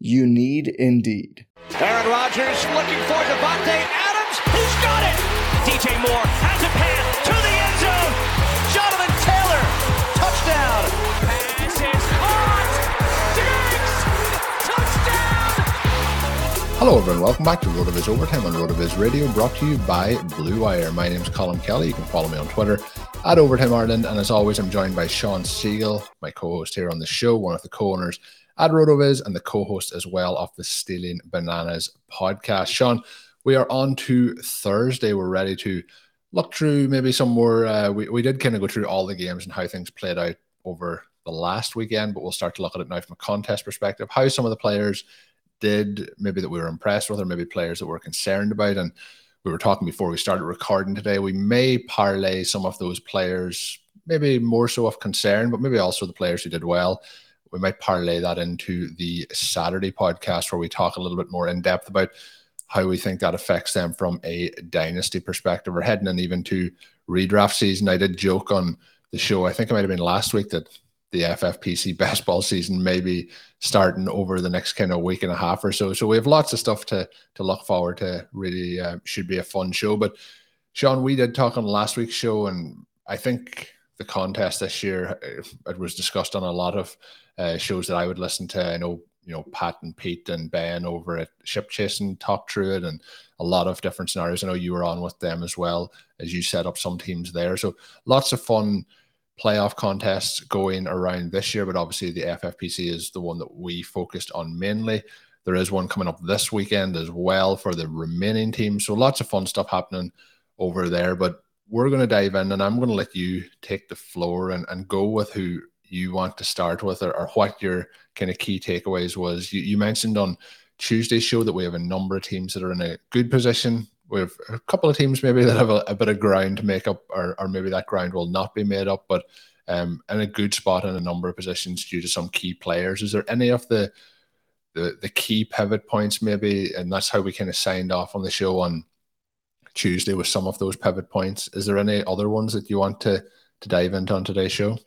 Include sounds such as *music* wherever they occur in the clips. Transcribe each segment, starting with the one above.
You need Indeed. Aaron Rodgers looking for Davante Adams. He's got it. DJ Moore has a pass to the end zone. Jonathan Taylor, touchdown. Pass is caught. Diggs, touchdown. Hello, everyone. Welcome back to RotoViz Overtime on RotoViz Radio, brought to you by Blue Wire. My name is Colm Kelly. You can follow me on Twitter at Overtime Ireland. And as always, I'm joined by Shawn Siegele, my co host here on the show, one of the co owners at RotoViz and the co-host as well of the Stealing Bananas podcast. Shawn, we are on to Thursday. We're ready to look through maybe some more. Uh, we, we did kind of go through all the games and how things played out over the last weekend, but we'll start to look at it now from a contest perspective. How some of the players did, maybe that we were impressed with, or maybe players that we're concerned about. And we were talking before we started recording today. We may parlay some of those players, maybe more so of concern, but maybe also the players who did well we might parlay that into the Saturday podcast where we talk a little bit more in depth about how we think that affects them from a dynasty perspective. We're heading in even to redraft season. I did joke on the show, I think it might have been last week, that the FFPC *laughs* best ball season may be starting over the next kind of week and a half or so. So we have lots of stuff to to look forward to. Really uh, should be a fun show. But Shawn, we did talk on last week's show, and I think the contest this year uh, it was discussed on a lot of uh, shows that I would listen to. I know you know Pat and Pete and Ben over at Ship Chasing talked through it and a lot of different scenarios. I know you were on with them as well as you set up some teams there. So lots of fun playoff contests going around this year, but obviously the FFPC is the one that we focused on mainly. There is one coming up this weekend as well for the remaining teams. So lots of fun stuff happening over there. But we're going to dive in and I'm going to let you take the floor and, and go with who you want to start with or, or what your kind of key takeaways was. You, you mentioned on Tuesday's show that we have a number of teams that are in a good position. We have a couple of teams maybe that have a, a bit of ground to make up, or, or maybe that ground will not be made up, but um, in a good spot in a number of positions due to some key players. Is there any of the the, the key pivot points maybe, and that's how we kind of signed off on the show on Tuesday with some of those pivot points. Is there any other ones that you want to to dive into on today's show?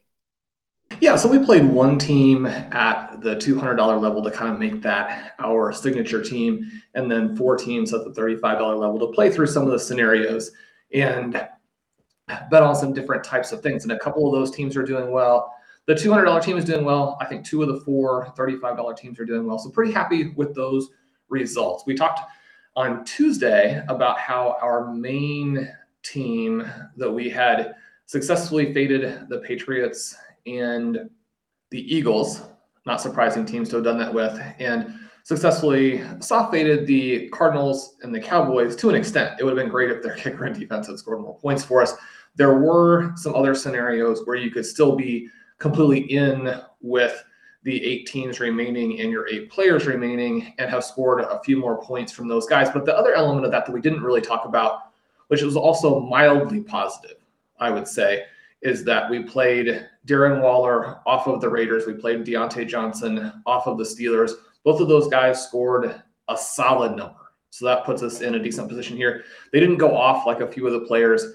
Yeah, so we played one team at the $200 level to kind of make that our signature team, and then four teams at the $35 level to play through some of the scenarios and bet on some different types of things. And a couple of those teams are doing well. The $200 team is doing well. I think two of the four $35 teams are doing well. So pretty happy with those results. We talked on Tuesday about how our main team that we had successfully faded the Patriots and the Eagles, not surprising teams to have done that with, and successfully soft faded the Cardinals and the Cowboys to an extent. It would have been great if their *laughs* kicker and defense had scored more points for us. There were some other scenarios where you could still be completely in with the eight teams remaining and your eight players remaining and have scored a few more points from those guys. But the other element of that that we didn't really talk about, which was also mildly positive, I would say, is that we played Darren Waller off of the Raiders. We played Diontae Johnson off of the Steelers. Both of those guys scored a solid number. So that puts us in a decent position here. They didn't go off like a few of the players,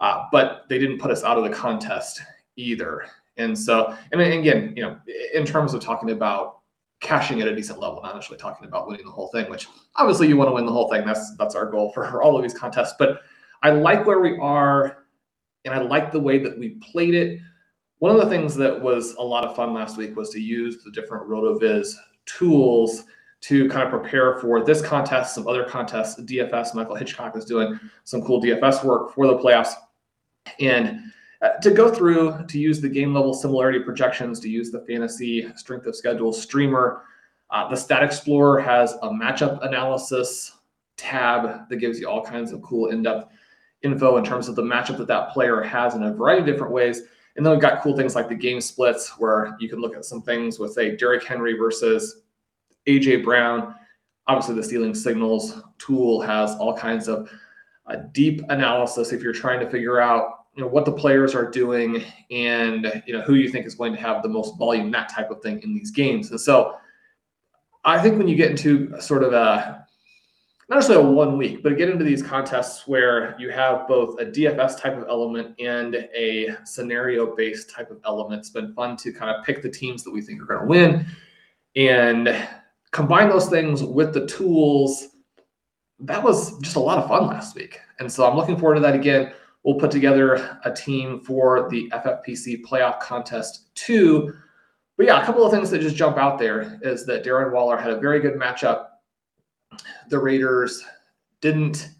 uh, but they didn't put us out of the contest either. And so, and again, you know, in terms of talking about cashing at a decent level, not actually talking about winning the whole thing, which obviously you want to win the whole thing. That's that's our goal for all of these contests. But I like where we are and I like the way that we played it. One of the things that was a lot of fun last week was to use the different RotoViz tools to kind of prepare for this contest, some other contests. DFS, Michael Hitchcock is doing some cool DFS work for the playoffs. And uh, to go through, to use the game level similarity projections, to use the fantasy strength of schedule streamer. Uh, the Stat Explorer has a matchup analysis tab that gives you all kinds of cool in depth info in terms of the matchup that that player has in a variety of different ways. And then we've got cool things like the game splits, where you can look at some things with, say, Derrick Henry versus AJ Brown. Obviously, the ceiling signals tool has all kinds of uh, deep analysis if you're trying to figure out you know what the players are doing and you know who you think is going to have the most volume that type of thing in these games. And so i think when you get into sort of a not necessarily a one week but get into these contests where you have both a dfs type of element and a scenario based type of element it's been fun to kind of pick the teams that we think are going to win and combine those things with the tools. That was just a lot of fun last week. And so i'm looking forward to that again we'll put together a team for the FFPC playoff contest too. But yeah, a couple of things that just jump out there is that Darren Waller had a very good matchup. The Raiders didn't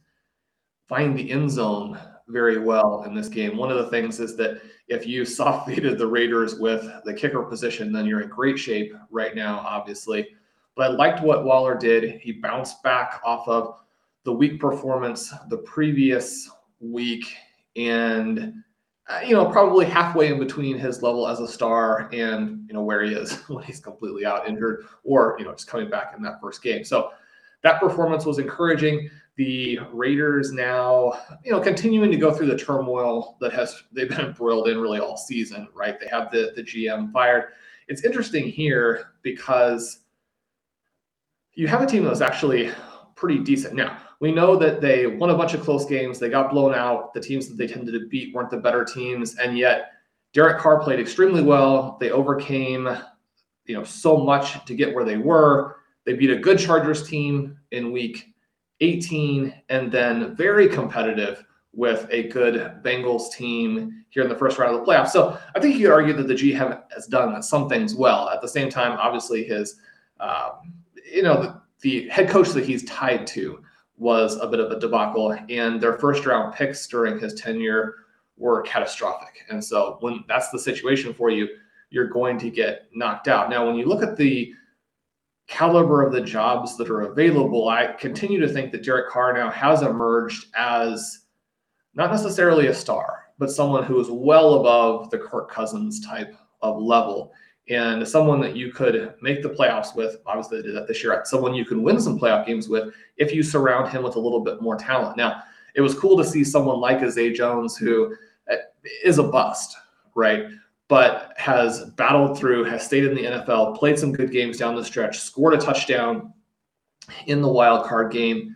find the end zone very well in this game. One of the things is that if you soft faded the Raiders with the kicker position, then you're in great shape right now, obviously. But I liked what Waller did. He bounced back off of the weak performance the previous week and uh, you know probably halfway in between his level as a star and you know where he is *laughs* when he's completely out injured or you know just coming back in that first game. So that performance was encouraging. The raiders now you know continuing to go through the turmoil that has they've been *laughs* embroiled in really all season right? They have the the gm fired. It's interesting here because you have a team that's actually pretty decent. Now we know that they won a bunch of close games. They got blown out. The teams that they tended to beat weren't the better teams, and yet Derek Carr played extremely well. They overcame, you know, so much to get where they were. They beat a good Chargers team in Week 18, and then very competitive with a good Bengals team here in the first round of the playoffs. So I think you could argue that the G have, has done some things well. At the same time, obviously his, um, you know, the, the head coach that he's tied to was a bit of a debacle, and their first round picks during his tenure were catastrophic. And so when that's the situation for you, you're going to get knocked out. Now, when you look at the caliber of the jobs that are available, I continue to think that Derek Carr now has emerged as not necessarily a star, but someone who is well above the Kirk Cousins type of level and someone that you could make the playoffs with. Obviously, they did that this year. Someone you can win some playoff games with if you surround him with a little bit more talent. Now, it was cool to see someone like Zay Jones, who uh, a bust, right? But has battled through, has stayed in the NFL, played some good games down the stretch, scored a touchdown in the wild card game.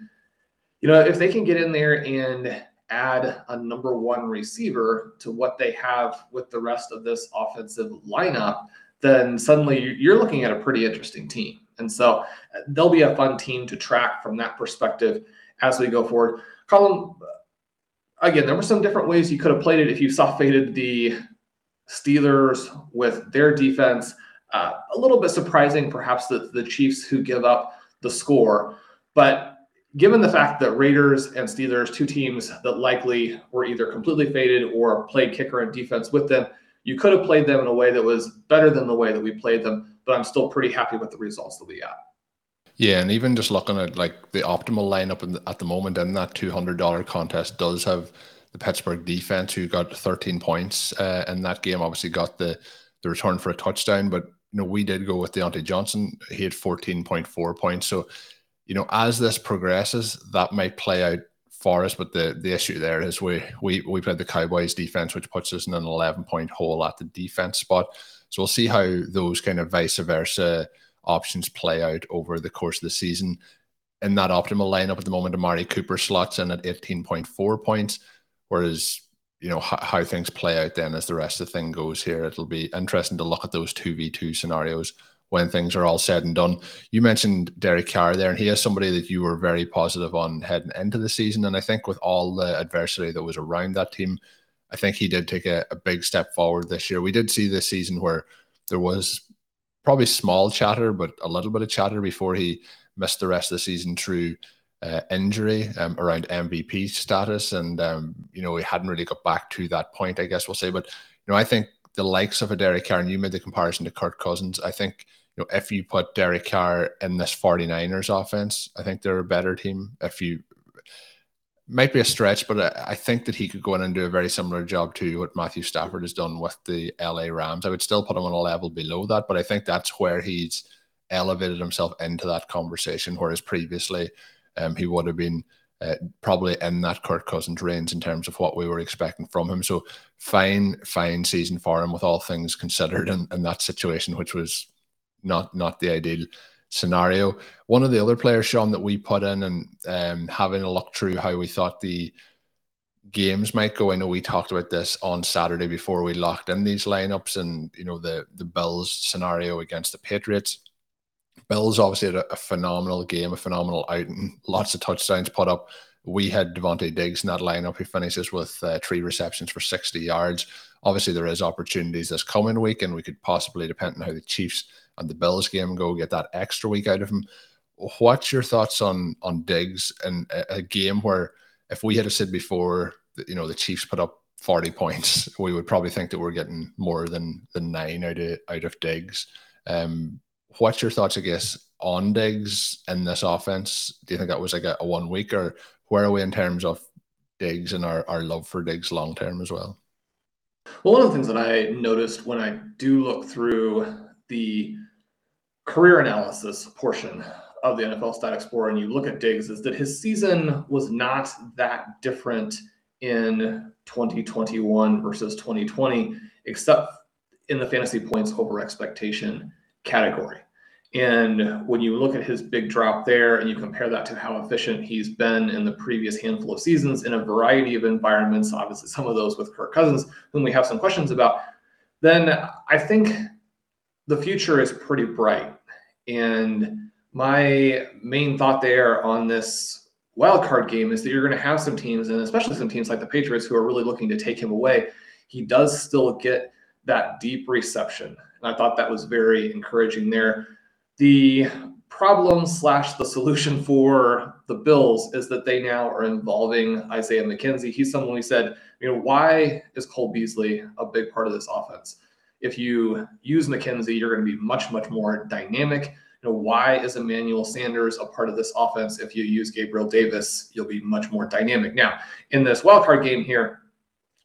You know, if they can get in there and add a number one receiver to what they have with the rest of this offensive lineup, then suddenly you're looking at a pretty interesting team. And so uh, they'll be a fun team to track from that perspective as we go forward. Colm, again, there were some different ways you could have played it if you soft faded the Steelers with their defense. Uh, a little bit surprising, perhaps, that the Chiefs who give up the score. But given the fact that Raiders and Steelers, two teams that likely were either completely faded or played kicker and defense with them, you could have played them in a way that was better than the way that we played them, but I'm still pretty happy with the results that we got. Yeah, and even just looking at like the optimal lineup the, at the moment in that two hundred dollar contest does have the Pittsburgh defense who got thirteen points uh, in that game. Obviously, got the the return for a touchdown, but you know we did go with Diontae Johnson. He had fourteen point four points. So, you know, as this progresses, that might play out for us. But the the issue there is we we we played the Cowboys defense, which puts us in an eleven point hole at the defense spot. So we'll see how those kind of vice versa options play out over the course of the season. In that optimal lineup at the moment, Amari Cooper slots in at eighteen point four points, whereas you know how, how things play out then as the rest of the thing goes here. It'll be interesting to look at those two v two scenarios when things are all said and done. You mentioned Derek Carr there, and he is somebody that you were very positive on heading into the season. And I think with all the adversity that was around that team, I think he did take a, a big step forward this year. We did see this season where there was probably small chatter, but a little bit of chatter before he missed the rest of the season through uh, injury um, around MVP status, and um, you know he hadn't really got back to that point. I guess we'll say, but you know I think the likes of a Derek Carr, and you made the comparison to Kirk Cousins. I think you know if you put Derek Carr in this 49ers offense, I think they're a better team. If you might be a stretch, but I, think that he could go in and do a very similar job to what Matthew Stafford has done with the LA Rams. I would still put him on a level below that, but I think that's where he's elevated himself into that conversation, whereas previously um, he would have been probably in that Kirk Cousins range in terms of what we were expecting from him. So fine, fine season for him with all things considered in, in that situation, which was not not the ideal scenario. One of the other players, Shawn, that we put in and um, having a look through how we thought the games might go. I know we talked about this on Saturday before we locked in these lineups and you know the the Bills scenario against the Patriots. Bills obviously had a, a phenomenal game, a phenomenal outing, lots of touchdowns put up. We had Devontae Diggs in that lineup. He finishes with uh, three receptions for 60 yards. Obviously, there is opportunities this coming week, and we could possibly, depending on how the Chiefs and the Bills game go, get that extra week out of him. What's your thoughts on on Diggs and a, a game where if we had said before, you know, the Chiefs put up 40 points, *laughs* we would probably think that we're getting more than than nine out of out of Diggs. Um, what's your thoughts, I guess, on Diggs in this offense? Do you think that was like a, a one week, or where are we in terms of Diggs and our, our love for Diggs long term as well? Well, one of the things that I noticed when I do look through the career analysis portion of the NFL Stat Explorer and you look at Diggs is that his season was not that different in 2021 versus 2020, except in the fantasy points over expectation category. And when you look at his big drop there and you compare that to how efficient he's been in the previous handful of seasons in a variety of environments, obviously some of those with Kirk Cousins, whom we have some questions about, then I think the future is pretty bright. And my main thought there on this wild card game is that you're going to have some teams, and especially some teams like the Patriots, who are really looking to take him away. He does still get that deep reception. And I thought that was very encouraging there. The problem slash the solution for the Bills is that they now are involving Isaiah McKenzie. He's someone we said, you know, why is Cole Beasley a big part of this offense? If you use McKenzie, you're going to be much, much more dynamic. You know, why is Emmanuel Sanders a part of this offense? If you use Gabriel Davis, you'll be much more dynamic. Now, in this wildcard game here,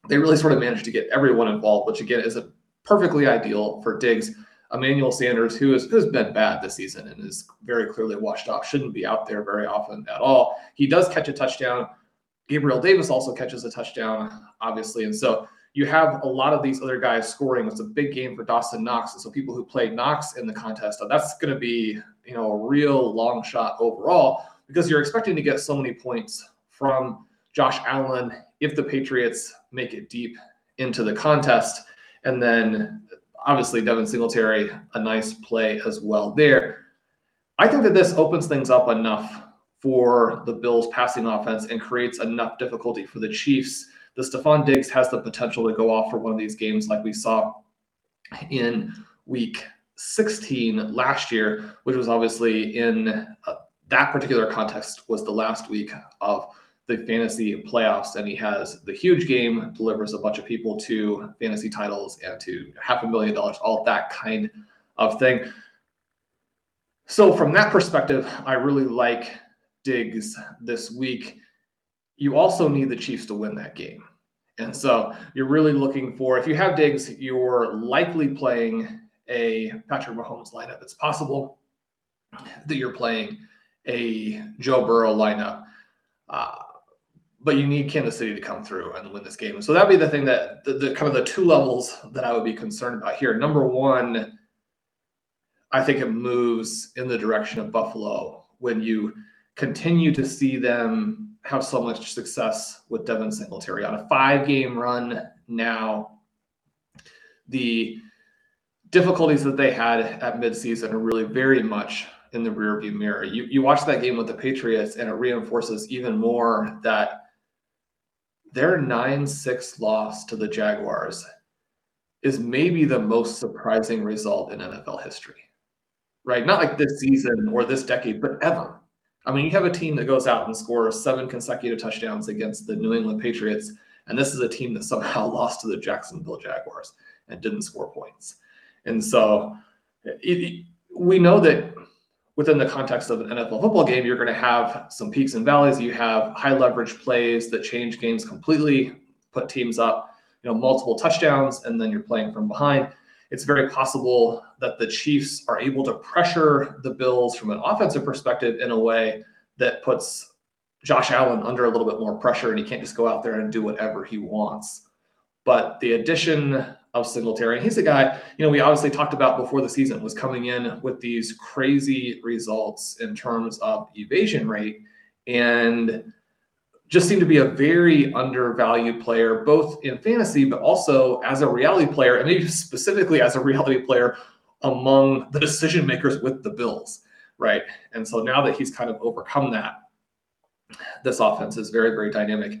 they really sort of managed to get everyone involved, which again is a perfectly ideal for Diggs. Emmanuel Sanders, who has, who's been bad this season and is very clearly washed off, shouldn't be out there very often at all. He does catch a touchdown. Gabriel Davis also catches a touchdown, obviously. And so you have a lot of these other guys scoring. It's a big game for Dawson Knox. And so people who play Knox in the contest, that's going to be, you know, a real long shot overall because you're expecting to get so many points from Josh Allen if the Patriots make it deep into the contest. And then obviously Devin Singletary, a nice play as well there. I think that this opens things up enough for the Bills passing offense and creates enough difficulty for the Chiefs the Stefon Diggs has the potential to go off for one of these games like we saw in week 16 last year, which was obviously in uh, that particular context was the last week of the fantasy playoffs. And he has the huge game, delivers a bunch of people to fantasy titles and to half a million dollars, all that kind of thing. So, from that perspective, I really like Diggs this week you also need the Chiefs to win that game. And so you're really looking for, if you have Diggs, you're likely playing a Patrick Mahomes lineup. It's possible that you're playing a Joe Burrow lineup. Uh, but you need Kansas City to come through and win this game. So that'd be the thing that the, the kind of the two levels that I would be concerned about here. Number one, I think it moves in the direction of Buffalo when you continue to see them have so much success with Devin Singletary on a five game run now. The difficulties that they had at midseason are really very much in the rearview mirror. You, you watch that game with the Patriots, and it reinforces even more that their 9 6 loss to the Jaguars is maybe the most surprising result in NFL history. right? Not like this season or this decade, but ever. I mean, you have a team that goes out and scores seven consecutive touchdowns against the New England Patriots, and this is a team that somehow *laughs* lost to the Jacksonville Jaguars and didn't score points. And so it, it, we know that within the context of an NFL football game, you're going to have some peaks and valleys. You have high leverage plays that change games completely, put teams up, you know, multiple touchdowns, and then you're playing from behind. It's very possible that the Chiefs are able to pressure the Bills from an offensive perspective in a way that puts Josh Allen under a little bit more pressure and he can't just go out there and do whatever he wants. But the addition of Singletary. He's a guy, you know, we obviously talked about before the season was coming in with these crazy results in terms of evasion rate and just seemed to be a very undervalued player, both in fantasy, but also as a reality player, and maybe specifically as a reality player among the decision makers with the Bills, right? And so now that he's kind of overcome that, this offense is very, very dynamic.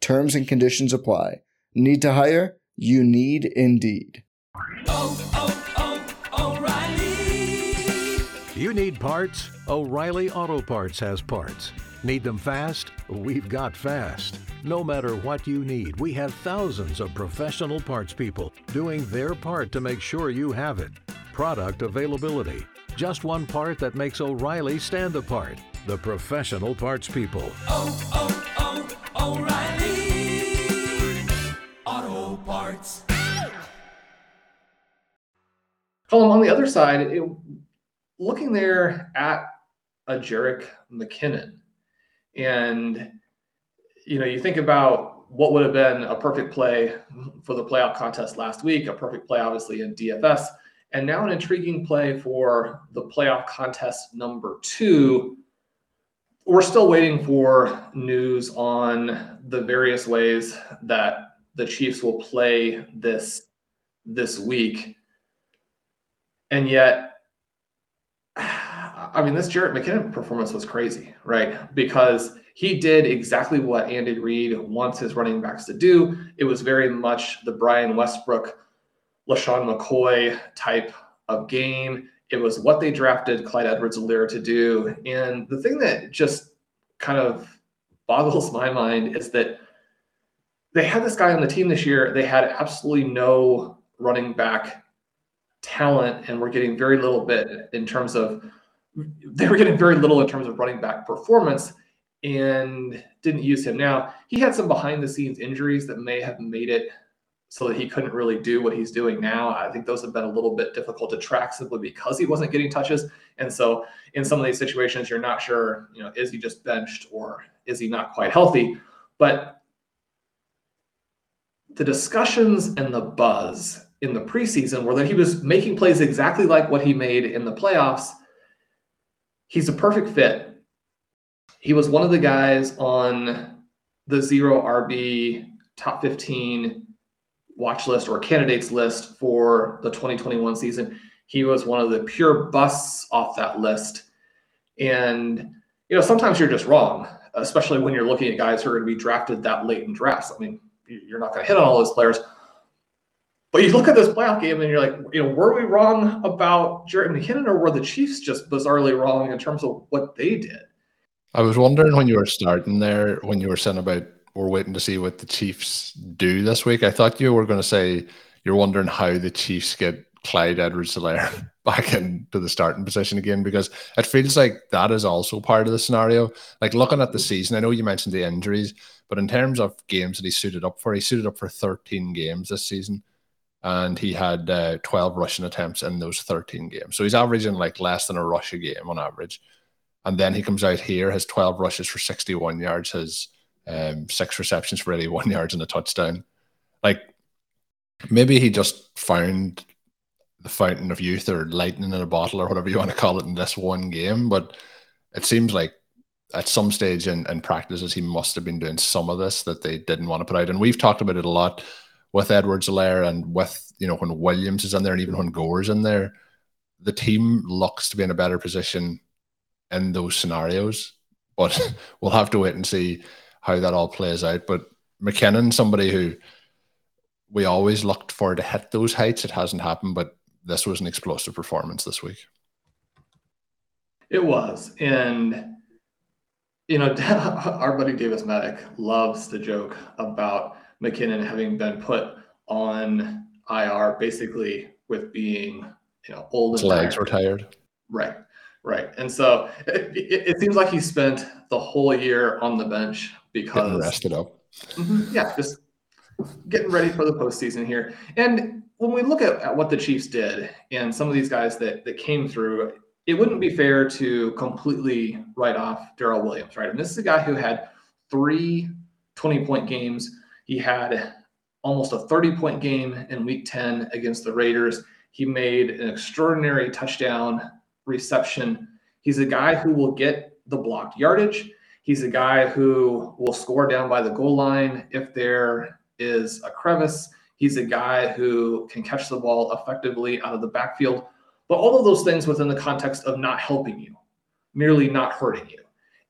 Terms and conditions apply. Need to hire? You need Indeed. Oh, oh, oh, O'Reilly! You need parts? O'Reilly Auto Parts has parts. Need them fast? We've got fast. No matter what you need, we have thousands of professional parts people doing their part to make sure you have it. Product availability. Just one part that makes O'Reilly stand apart the professional parts people. Oh, oh, oh on the other side, it, looking there at a Jerick McKinnon, and you know, you think about what would have been a perfect play for the playoff contest last week, a perfect play, obviously, in DFS, and now an intriguing play for the playoff contest number two we're still waiting for news on the various ways that the Chiefs will play this this week. And yet, I mean, this Jerick McKinnon performance was crazy, right? Because he did exactly what Andy Reid wants his running backs to do. It was very much the Brian Westbrook, LeSean McCoy type of game. It was what they drafted Clyde Edwards-Helaire to do. And the thing that just kind of boggles *laughs* my mind is that they had this guy on the team this year. They had absolutely no running back talent and were getting very little bit in terms of they were getting very little in terms of running back performance and didn't use him. Now, he had some behind the scenes injuries that may have made it so that he couldn't really do what he's doing now. I think those have been a little bit difficult to track simply because he wasn't getting touches. And so in some of these situations, you're not sure, you know, is he just benched or is he not quite healthy? But the discussions and the buzz in the preseason were that he was making plays exactly like what he made in the playoffs. He's a perfect fit. He was one of the guys on the zero RB top 15 watch list or candidates list for the 2021 season. He was one of the pure busts off that list. And you know, sometimes you're just wrong, especially when you're looking at guys who are going to be drafted that late in drafts. I mean, you're not going to hit on all those players. But you look at this playoff game and you're like, you know, were we wrong about Jerick McKinnon or were the Chiefs just bizarrely wrong in terms of what they did? I was wondering when you were starting there, when you were saying about we're waiting to see what the Chiefs do this week. I thought you were going to say you're wondering how the Chiefs get Clyde Edwards-Helaire *laughs* back into the starting position again because it feels like that is also part of the scenario. Like looking at the season, I know you mentioned the injuries, but in terms of games that he suited up for, he suited up for 13 games this season and he had uh, 12 rushing attempts in those 13 games. So he's averaging like less than a rush a game on average. And then he comes out here, has 12 rushes for 61 yards, has um, six receptions for 81 *laughs* yards and a touchdown. Like maybe he just found the fountain of youth or lightning in a bottle or whatever you want to call it in this one game. But it seems like at some stage in, in practices, he must have been doing some of this that they didn't want to put out. And we've talked about it a lot with Edwards-Helaire and with you know when Williams is in there and even when Gore's in there, the team looks to be in a better position in those scenarios. But *laughs* we'll have to wait and see how that all plays out. But McKinnon, somebody who we always looked for to hit those heights, it hasn't happened, but this was an explosive performance this week. It was. And you know, *laughs* our buddy Davis Mattek loves to joke about McKinnon having been put on IR basically with being you know old His legs tired. were tired. Right, right, and so it, it, it, seems like he spent the whole year on the bench because getting rested up. Mm-hmm, yeah, just getting ready for the postseason here. And when we look at, at what the Chiefs did and some of these guys that that came through, it wouldn't be fair to completely write off Darrel Williams, right? And this is a guy who had three 20 point games he had almost a 30 point game in week 10 against the Raiders. He made an extraordinary touchdown reception. He's a guy who will get the blocked yardage. He's a guy who will score down by the goal line if there is a crevice. He's a guy who can catch the ball effectively out of the backfield. But all of those things within the context of not helping you, merely not hurting you.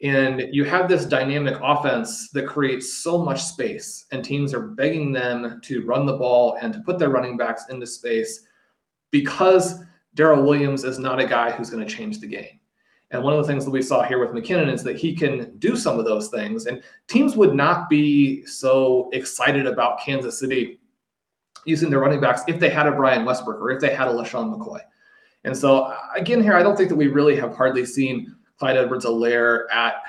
And you have this dynamic offense that creates so much space, and teams are begging them to run the ball and to put their running backs into space because Darrel Williams is not a guy who's going to change the game. And one of the things that we saw here with McKinnon is that he can do some of those things. And teams would not be so excited about Kansas City using their running backs if they had a Brian Westbrook or if they had a LeSean McCoy. And so, again, here, I don't think that we really have hardly seen Clyde Edwards-Helaire at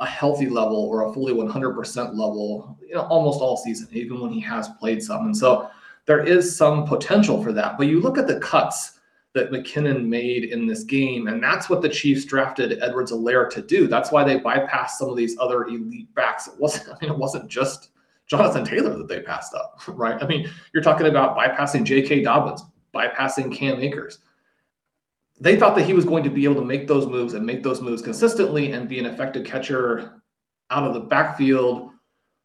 a healthy level or a fully 100% level, you know, almost all season, even when he has played some. And so there is some potential for that. But you look at the cuts that McKinnon made in this game, and that's what the Chiefs drafted Edwards-Helaire to do. That's why they bypassed some of these other elite backs. It wasn't, *laughs* I mean, it wasn't just Jonathan Taylor that they passed up, *laughs* right? I mean, you're talking about bypassing J.K. Dobbins, bypassing Cam Akers they thought that he was going to be able to make those moves and make those moves consistently and be an effective catcher out of the backfield.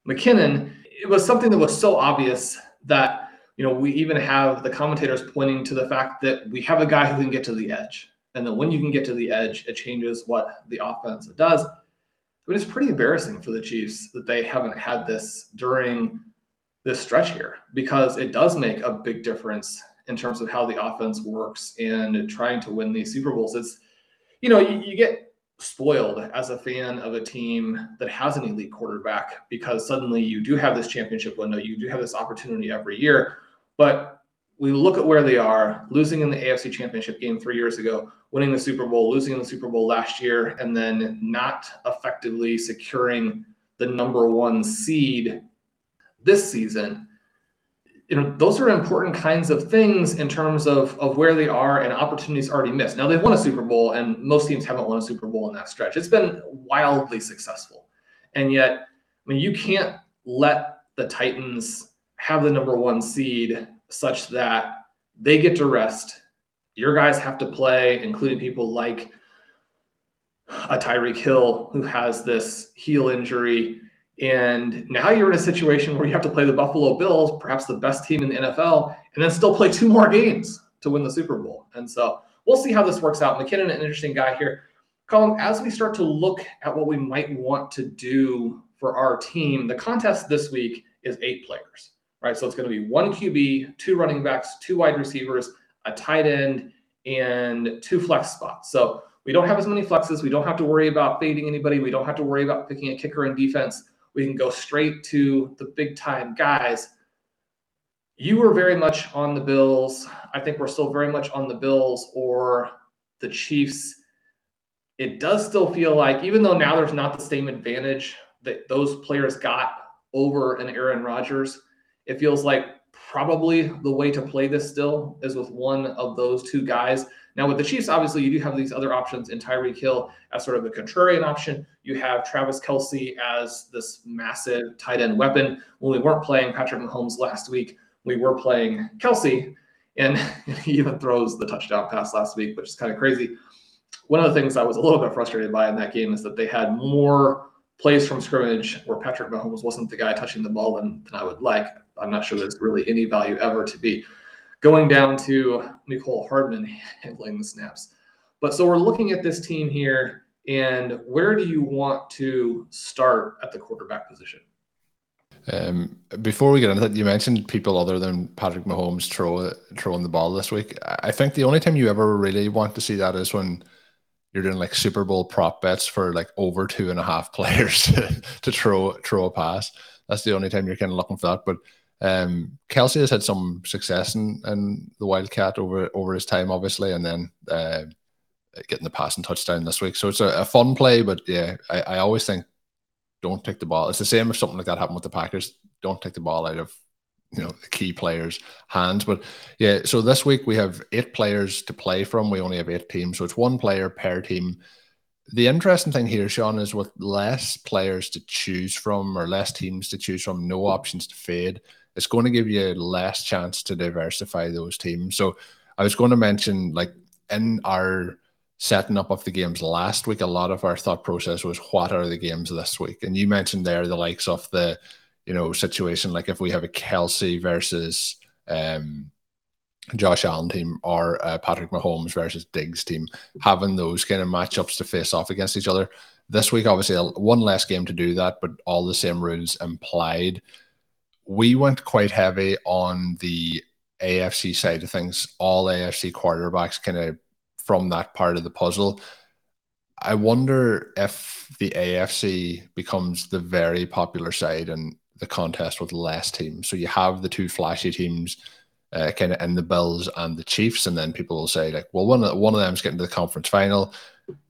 McKinnon, it was something that was so obvious that you know we even have the commentators pointing to the fact that we have a guy who can get to the edge, and that when you can get to the edge, it changes what the offense does. But it's pretty embarrassing for the Chiefs that they haven't had this during this stretch here because it does make a big difference in terms of how the offense works and trying to win these Super Bowls. It's, you know, you, you get spoiled as a fan of a team that has an elite quarterback because suddenly you do have this championship window, you do have this opportunity every year. But we look at where they are, losing in the AFC Championship game three years ago, winning the Super Bowl, losing in the Super Bowl last year, and then not effectively securing the number one seed this season you know, those are important kinds of things in terms of, of where they are and opportunities already missed. Now they've won a Super Bowl, and most teams haven't won a Super Bowl in that stretch. It's been wildly successful. And yet, I mean, you can't let the Titans have the number one seed such that they get to rest. Your guys have to play, including people like a Tyreek Hill who has this heel injury and now you're in a situation where you have to play the Buffalo Bills, perhaps the best team in the NFL, and then still play two more games to win the Super Bowl. And so we'll see how this works out. McKinnon, an interesting guy here. Colm, as we start to look at what we might want to do for our team, the contest this week is eight players, right? So it's going to be one QB, two running backs, two wide receivers, a tight end, and two flex spots. So we don't have as many flexes. We don't have to worry about fading anybody. We don't have to worry about picking a kicker in defense. We can go straight to the big time guys. You were very much on the Bills. I think we're still very much on the Bills or the Chiefs. It does still feel like, even though now there's not the same advantage that those players got over an Aaron Rodgers, it feels like probably the way to play this still is with one of those two guys. Now, with the Chiefs, obviously, you do have these other options in Tyreek Hill as sort of a contrarian option. You have Travis Kelce as this massive tight end weapon. When we weren't playing Patrick Mahomes last week, we were playing Kelsey, and *laughs* he even throws the touchdown pass last week, which is kind of crazy. One of the things I was a little bit frustrated by in that game is that they had more plays from scrimmage where Patrick Mahomes wasn't the guy touching the ball than, than I would like. I'm not sure there's really any value ever to be going down to Mecole Hardman handling the snaps. But so we're looking at this team here, and where do you want to start at the quarterback position? Um, before we get into that, you mentioned people other than Patrick Mahomes throw throwing the ball this week. I think the only time you ever really want to see that is when you're doing like Super Bowl prop bets for like over two and a half *laughs* players to, to throw throw a pass. That's the only time you're kind of looking for that. But um, Kelce has had some success in, in the Wildcat over over his time, obviously, and then uh, getting the passing touchdown this week. So it's a, a fun play, but yeah, I, I, always think don't take the ball. It's the same if something like that happened with the Packers. Don't take the ball out of you know the key players' hands. But yeah, so this week we have eight players to play from. We only have eight teams, so it's one player per team. The interesting thing here, Shawn, is with less players to choose from or less teams to choose from, no options to fade it's going to give you less chance to diversify those teams. So I was going to mention, like in our setting up of the games last week, a lot of our thought process was what are the games this week? And you mentioned there the likes of the, you know, situation like if we have a Kelce versus um, Josh Allen team or uh, Patrick Mahomes versus Diggs team, having those kind of matchups to face off against each other. This week, obviously, one less game to do that, but all the same rules implied we went quite heavy on the AFC side of things, all AFC quarterbacks kind of from that part of the puzzle. I wonder if the AFC becomes the very popular side and the contest with less teams. So you have the two flashy teams, uh, kind of in the Bills and the Chiefs, and then people will say like, well, one one of them's getting to the conference final,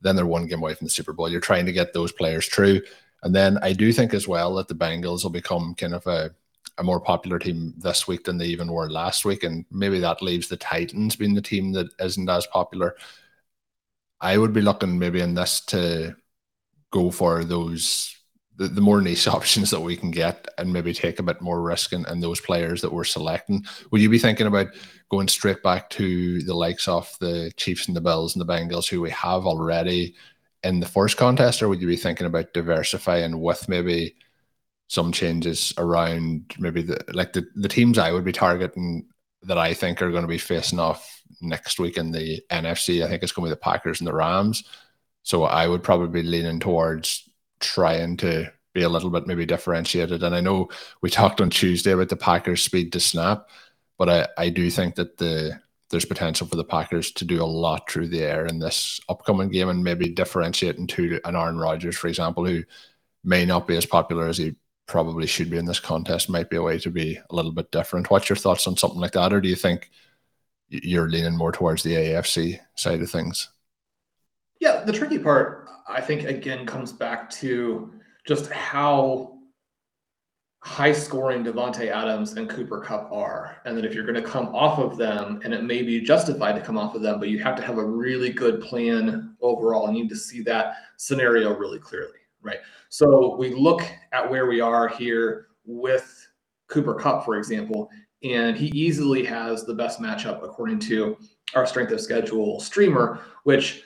then they're one game away from the Super Bowl. You're trying to get those players through, and then I do think as well that the Bengals will become kind of a a more popular team this week than they even were last week, and maybe that leaves the Titans being the team that isn't as popular. I would be looking maybe in this to go for those the, the more niche *laughs* options that we can get and maybe take a bit more risk in, in those players that we're selecting. Would you be thinking about going straight back to the likes of the Chiefs and the Bills and the Bengals who we have already in the first contest, or would you be thinking about diversifying with maybe some changes around maybe the like the, the teams I would be targeting that I think are going to be facing off next week in the NFC. I think it's going to be the Packers and the Rams. So I would probably be leaning towards trying to be a little bit maybe differentiated. And I know we talked on Tuesday about the Packers' speed to snap, but I, I do think that the there's potential for the Packers to do a lot through the air in this upcoming game and maybe differentiating to an Aaron Rodgers, for example, who may not be as popular as he probably should be in this contest might be a way to be a little bit different. What's your thoughts on something like that, or do you think you're leaning more towards the AFC side of things? Yeah, the tricky part, I think, again, comes back to just how high scoring Davante Adams and Cooper Kupp are. And that if you're going to come off of them, and it may be justified to come off of them, but you have to have a really good plan overall. and You need to see that scenario really clearly right? So we look at where we are here with Cooper Kupp, for example, and he easily has the best matchup according to our strength of schedule streamer, which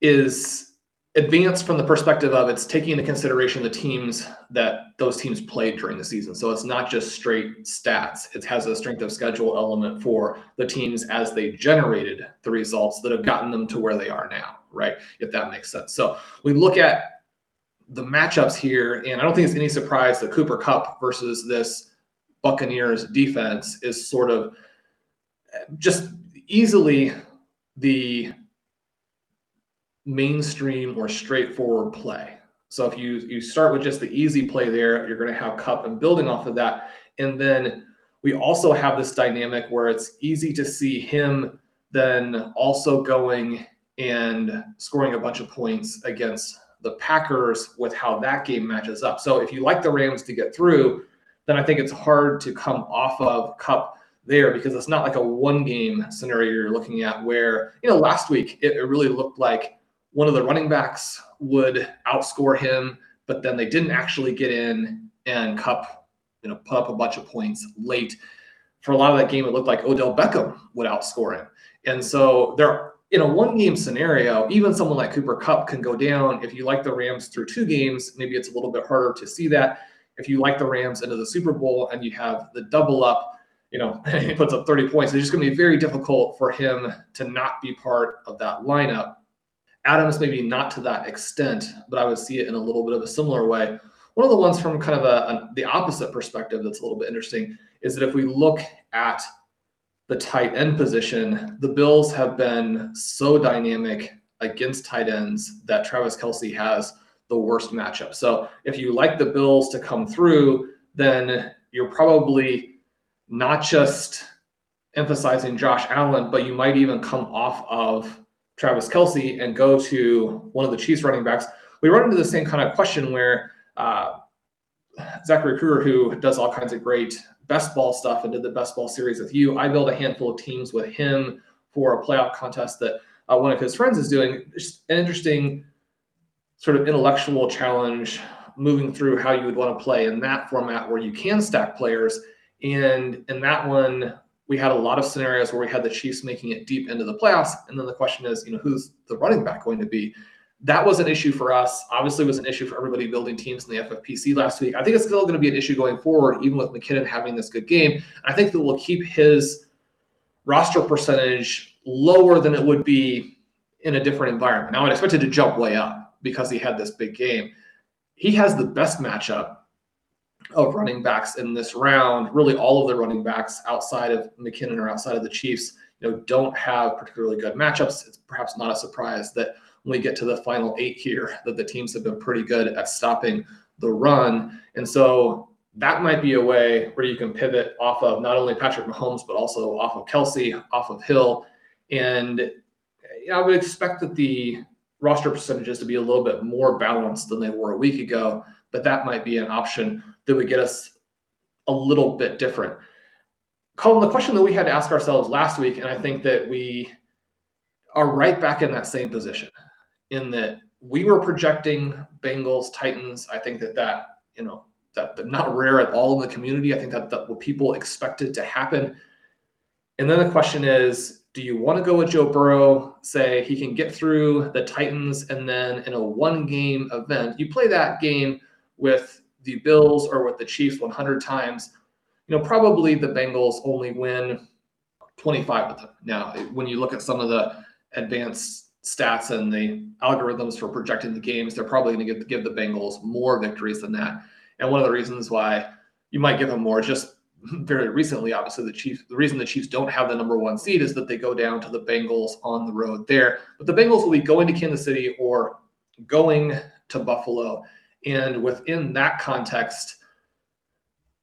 is advanced from the perspective of it's taking into consideration the teams that those teams played during the season. So it's not just straight stats. It has a strength of schedule element for the teams as they generated the results that have gotten them to where they are now right? If that makes sense. So we look at the matchups here, and I don't think it's any surprise that Cooper Kupp versus this Buccaneers defense is sort of just easily the mainstream or straightforward play. So if you you start with just the easy play there, you're going to have Cup and building off of that, and then we also have this dynamic where it's easy to see him then also going and scoring a bunch of points against the Packers with how that game matches up. So if you like the Rams to get through, then I think it's hard to come off of Kupp there because it's not like a one game scenario you're looking at where, you know, last week it, it really looked like one of the running backs would outscore him, but then they didn't actually get in and Kupp, you know, put up a bunch of points late. For a lot of that game, it looked like Odell Beckham would outscore him. And so there in a one game scenario, even someone like Cooper Kupp can go down. If you like the Rams through two games, maybe it's a little bit harder to see that. If you like the Rams into the Super Bowl and you have the double up, you know, *laughs* he puts up 30 points, it's just going to be very difficult for him to not be part of that lineup. Adams, maybe not to that extent, but I would see it in a little bit of a similar way. One of the ones from kind of a, a the opposite perspective that's a little bit interesting is that if we look at the tight end position, the Bills have been so dynamic against tight ends that Travis Kelce has the worst matchup. So if you like the Bills to come through, then you're probably not just emphasizing Josh Allen, but you might even come off of Travis Kelce and go to one of the Chiefs running backs. We run into the same kind of question where uh, Zachary Kruger, who does all kinds of great best ball stuff and did the best ball series with you. I built a handful of teams with him for a playoff contest that uh, one of his friends is doing. Just an interesting sort of intellectual challenge moving through how you would want to play in that format where you can stack players. And in that one, we had a lot of scenarios where we had the Chiefs making it deep into the playoffs. And then the question is, you know, who's the running back going to be? That was an issue for us. Obviously, was an issue for everybody building teams in the FFPC last week. I think it's still going to be an issue going forward, even with McKinnon having this good game. I think that we'll keep his roster percentage lower than it would be in a different environment. Now, I'd expect it to jump way up because he had this big game. He has the best matchup of running backs in this round. Really, all of the running backs outside of McKinnon or outside of the Chiefs, you know, don't have particularly good matchups. It's perhaps not a surprise that when we get to the final eight here that the teams have been pretty good at stopping the run. And so that might be a way where you can pivot off of not only Patrick Mahomes, but also off of Kelce, off of Hill. And I would expect that the roster percentages to be a little bit more balanced than they were a week ago, but that might be an option that would get us a little bit different. Colm, the question that we had to ask ourselves last week, and I think that we are right back in that same position in that we were projecting Bengals, Titans. I think that that, you know, that, not rare at all in the community. I think that, that what people expected to happen. And then the question is, do you want to go with Joe Burrow, say he can get through the Titans, and then in a one game event, you play that game with the Bills or with the Chiefs 100 times, you know, probably the Bengals only win 25 of them. Now, when you look at some of the advanced stats and the algorithms for projecting the games, they're probably going to give the Bengals more victories than that. And one of the reasons why you might give them more is just *laughs* very recently, obviously, the Chiefs. The reason the Chiefs don't have the number one seed is that they go down to the Bengals on the road there. But the Bengals will be going to Kansas City or going to Buffalo, and within that context,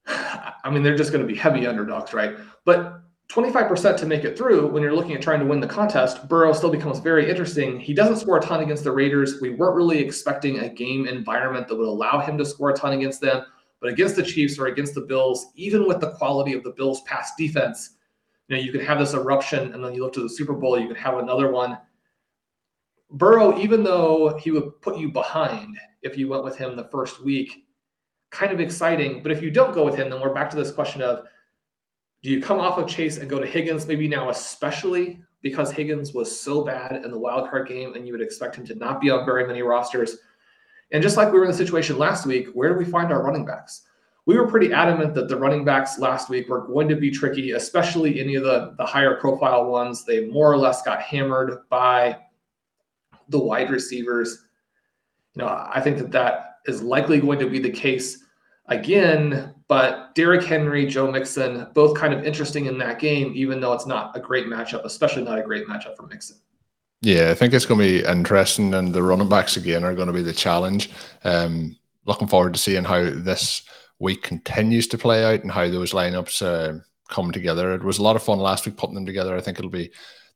*sighs* I mean, they're just going to be heavy underdogs, right? But 25% to make it through when you're looking at trying to win the contest, Burrow still becomes very interesting. He doesn't score a ton against the Raiders. We weren't really expecting a game environment that would allow him to score a ton against them. But against the Chiefs or against the Bills, even with the quality of the Bills' pass defense, you know, you could have this eruption and then you look to the Super Bowl, you could have another one. Burrow, even though he would put you behind if you went with him the first week, kind of exciting. But if you don't go with him, then we're back to this question of do you come off of Chase and go to Higgins, maybe now, especially because Higgins was so bad in the wild card game and you would expect him to not be on very many rosters? And just like we were in the situation last week, where do we find our running backs? We were pretty adamant that the running backs last week were going to be tricky, especially any of the, the higher profile ones. They more or less got hammered by the wide receivers. You know, I think that that is likely going to be the case again. But Derrick Henry, Joe Mixon, both kind of interesting in that game, even though it's not a great matchup, especially not a great matchup for Mixon. Yeah, I think it's going to be interesting, and the running backs again are going to be the challenge. Um, looking forward to seeing how this week continues to play out and how those lineups uh, come together. It was a lot of fun last week putting them together. I think it'll be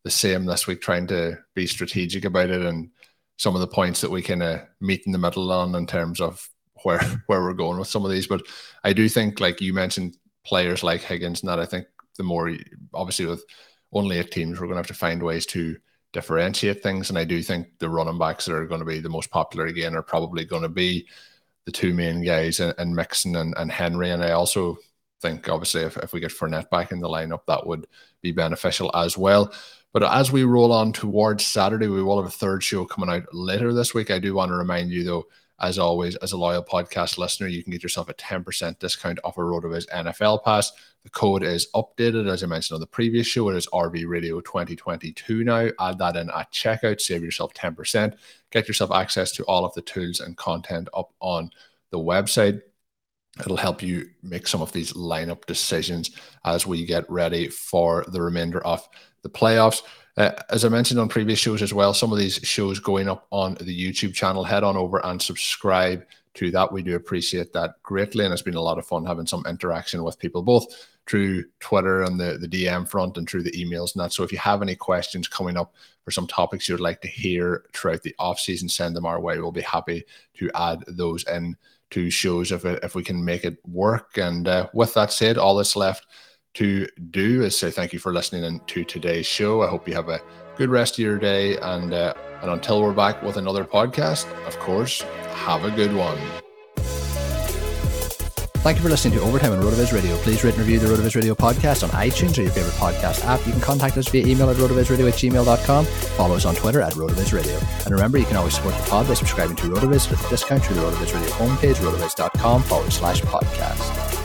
the same this week, trying to be strategic about it and some of the points that we can uh, meet in the middle on in terms of where *laughs* where we're going with some of these. But I do think, like you mentioned, players like Higgins and that. I think the more obviously with only eight teams, we're going to have to find ways to differentiate things. And I do think the running backs that are going to be the most popular again are probably going to be the two main guys and, and Mixon and, and Henry. And I also think obviously if, if we get Fournette back in the lineup, that would be beneficial as well. But as we roll on towards Saturday, we will have a third show coming out later this week. I do want to remind you though as always, as a loyal podcast listener, you can get yourself a 10% discount off a RotoViz NFL pass. The code is updated, as I mentioned on the previous show. It is RV Radio 2022 now. Add that in at checkout, save yourself 10%. Get yourself access to all of the tools and content up on the website. It'll help you make some of these lineup decisions as we get ready for the remainder of the playoffs. Uh, as I mentioned on previous shows as well, some of these shows going up on the YouTube channel, head on over and subscribe to that. We do appreciate that greatly. And it's been a lot of fun having some interaction with people, both through Twitter and the, the DM front and through the emails and that. So if you have any questions coming up for some topics you would like to hear throughout the off season, send them our way. We'll be happy to add those in to shows if, if we can make it work. And uh, with that said, all that's left to do is say thank you for listening to today's show. I hope you have a good rest of your day. And, uh, and until we're back with another podcast, of course, have a good one. Thank you for listening to Overtime on RotoViz Radio. Please rate and review the RotoViz Radio podcast on iTunes or your favorite podcast app. You can contact us via email at rotovizradio at gmail.com. Follow us on Twitter at RotoViz Radio. And remember, you can always support the pod by subscribing to RotoViz with a discount through the RotoViz Radio homepage, rotoviz.com forward slash podcast.